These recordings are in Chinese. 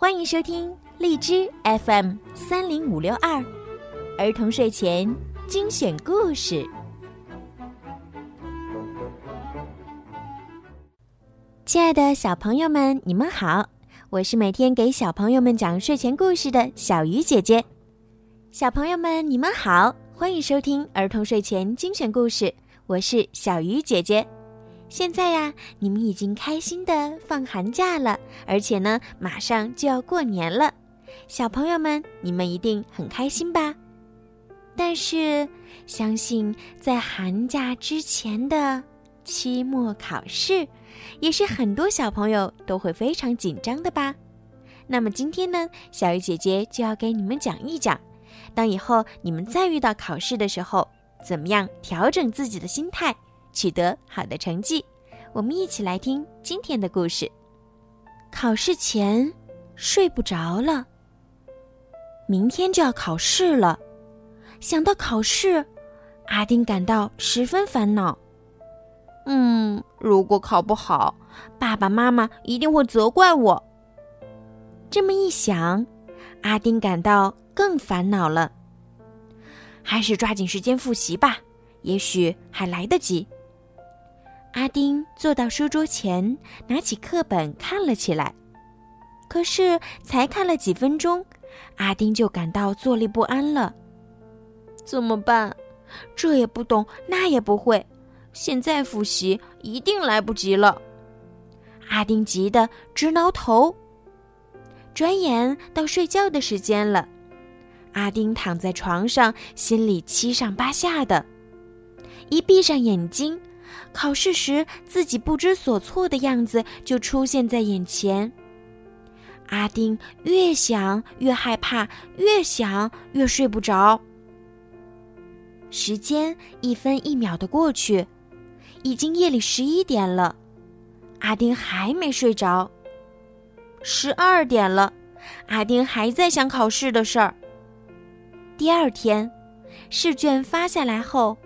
欢迎收听荔枝 FM 三零五六二儿童睡前精选故事。亲爱的小朋友们，你们好，我是每天给小朋友们讲睡前故事的小鱼姐姐。小朋友们，你们好，欢迎收听儿童睡前精选故事，我是小鱼姐姐。现在呀，你们已经开心的放寒假了，而且呢，马上就要过年了。小朋友们，你们一定很开心吧？但是，相信在寒假之前的期末考试，也是很多小朋友都会非常紧张的吧？那么今天呢，小鱼姐姐就要给你们讲一讲，当以后你们再遇到考试的时候，怎么样调整自己的心态。取得好的成绩，我们一起来听今天的故事。考试前睡不着了，明天就要考试了，想到考试，阿丁感到十分烦恼。嗯，如果考不好，爸爸妈妈一定会责怪我。这么一想，阿丁感到更烦恼了。还是抓紧时间复习吧，也许还来得及。阿丁坐到书桌前，拿起课本看了起来。可是才看了几分钟，阿丁就感到坐立不安了。怎么办？这也不懂，那也不会，现在复习一定来不及了。阿丁急得直挠头。转眼到睡觉的时间了，阿丁躺在床上，心里七上八下的。一闭上眼睛。考试时自己不知所措的样子就出现在眼前。阿丁越想越害怕，越想越睡不着。时间一分一秒的过去，已经夜里十一点了，阿丁还没睡着。十二点了，阿丁还在想考试的事儿。第二天，试卷发下来后。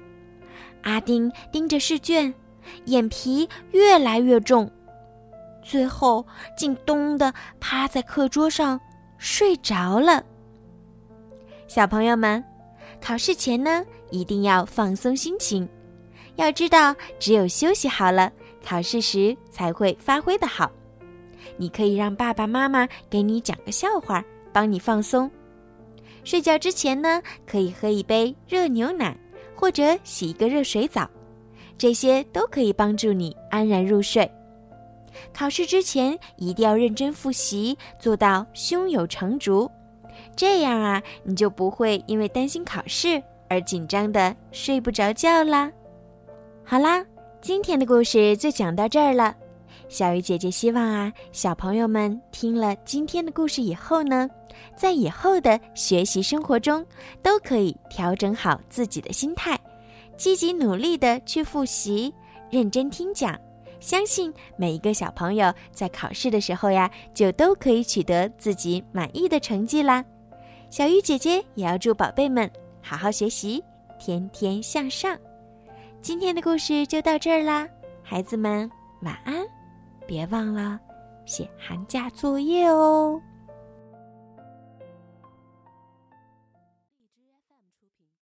阿丁盯着试卷，眼皮越来越重，最后竟咚的趴在课桌上睡着了。小朋友们，考试前呢，一定要放松心情。要知道，只有休息好了，考试时才会发挥的好。你可以让爸爸妈妈给你讲个笑话，帮你放松。睡觉之前呢，可以喝一杯热牛奶。或者洗一个热水澡，这些都可以帮助你安然入睡。考试之前一定要认真复习，做到胸有成竹，这样啊，你就不会因为担心考试而紧张的睡不着觉啦。好啦，今天的故事就讲到这儿了。小鱼姐姐希望啊，小朋友们听了今天的故事以后呢。在以后的学习生活中，都可以调整好自己的心态，积极努力的去复习，认真听讲。相信每一个小朋友在考试的时候呀，就都可以取得自己满意的成绩啦。小鱼姐姐也要祝宝贝们好好学习，天天向上。今天的故事就到这儿啦，孩子们晚安，别忘了写寒假作业哦。